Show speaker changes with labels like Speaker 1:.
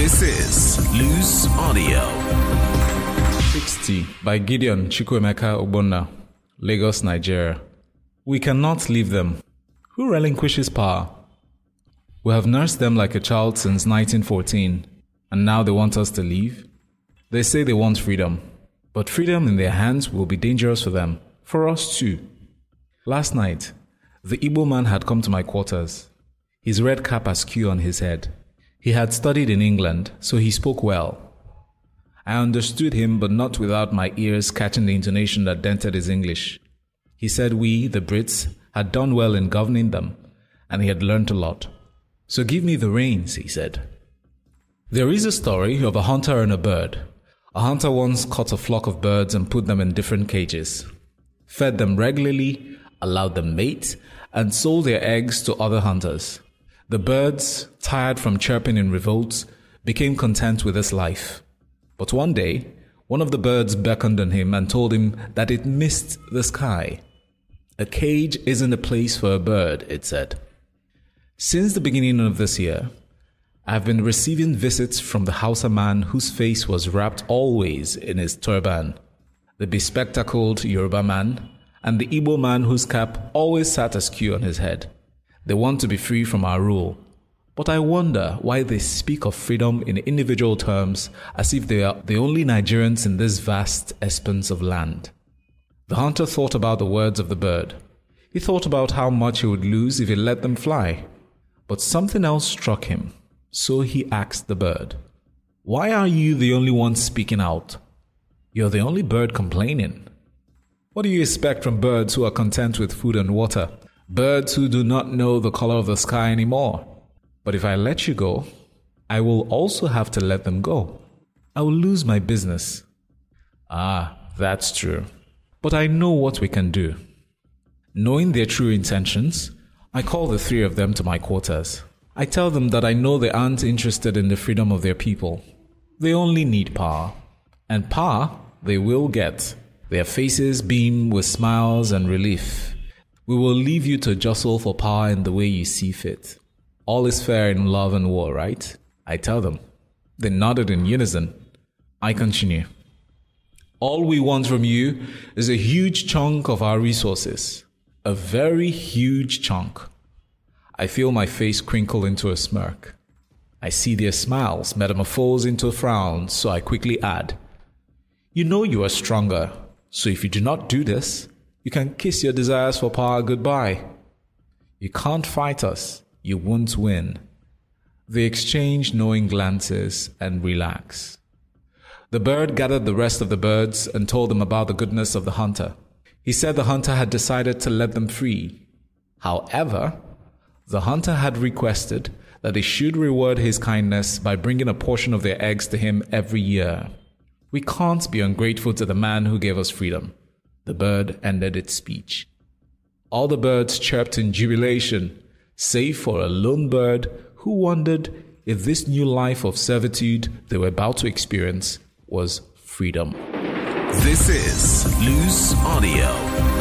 Speaker 1: This is Loose Audio.
Speaker 2: 60 by Gideon Chukwemeka Ogbonna, Lagos, Nigeria. We cannot leave them. Who relinquishes power? We have nursed them like a child since 1914, and now they want us to leave? They say they want freedom, but freedom in their hands will be dangerous for them, for us too. Last night, the Igbo man had come to my quarters, his red cap askew on his head. He had studied in England, so he spoke well. I understood him, but not without my ears catching the intonation that dented his English. He said we, the Brits, had done well in governing them, and he had learnt a lot. So give me the reins, he said. There is a story of a hunter and a bird. A hunter once caught a flock of birds and put them in different cages, fed them regularly, allowed them mate, and sold their eggs to other hunters. The birds, tired from chirping in revolt, became content with this life. But one day, one of the birds beckoned on him and told him that it missed the sky. A cage isn't a place for a bird, it said. Since the beginning of this year, I've been receiving visits from the Hausa man whose face was wrapped always in his turban, the bespectacled Yoruba man, and the Igbo man whose cap always sat askew on his head. They want to be free from our rule. But I wonder why they speak of freedom in individual terms as if they are the only Nigerians in this vast expanse of land. The hunter thought about the words of the bird. He thought about how much he would lose if he let them fly. But something else struck him, so he asked the bird, Why are you the only one speaking out? You're the only bird complaining. What do you expect from birds who are content with food and water? Birds who do not know the color of the sky anymore. But if I let you go, I will also have to let them go. I will lose my business. Ah, that's true. But I know what we can do. Knowing their true intentions, I call the three of them to my quarters. I tell them that I know they aren't interested in the freedom of their people. They only need power. And power they will get. Their faces beam with smiles and relief. We will leave you to jostle for power in the way you see fit. All is fair in love and war, right? I tell them. They nodded in unison. I continue. All we want from you is a huge chunk of our resources. A very huge chunk. I feel my face crinkle into a smirk. I see their smiles metamorphose into a frown, so I quickly add, You know you are stronger, so if you do not do this, you can kiss your desires for power goodbye. You can't fight us, you won't win. They exchange knowing glances and relax. The bird gathered the rest of the birds and told them about the goodness of the hunter. He said the hunter had decided to let them free. However, the hunter had requested that they should reward his kindness by bringing a portion of their eggs to him every year. We can't be ungrateful to the man who gave us freedom. The bird ended its speech. All the birds chirped in jubilation, save for a lone bird who wondered if this new life of servitude they were about to experience was freedom.
Speaker 1: This is Loose Audio.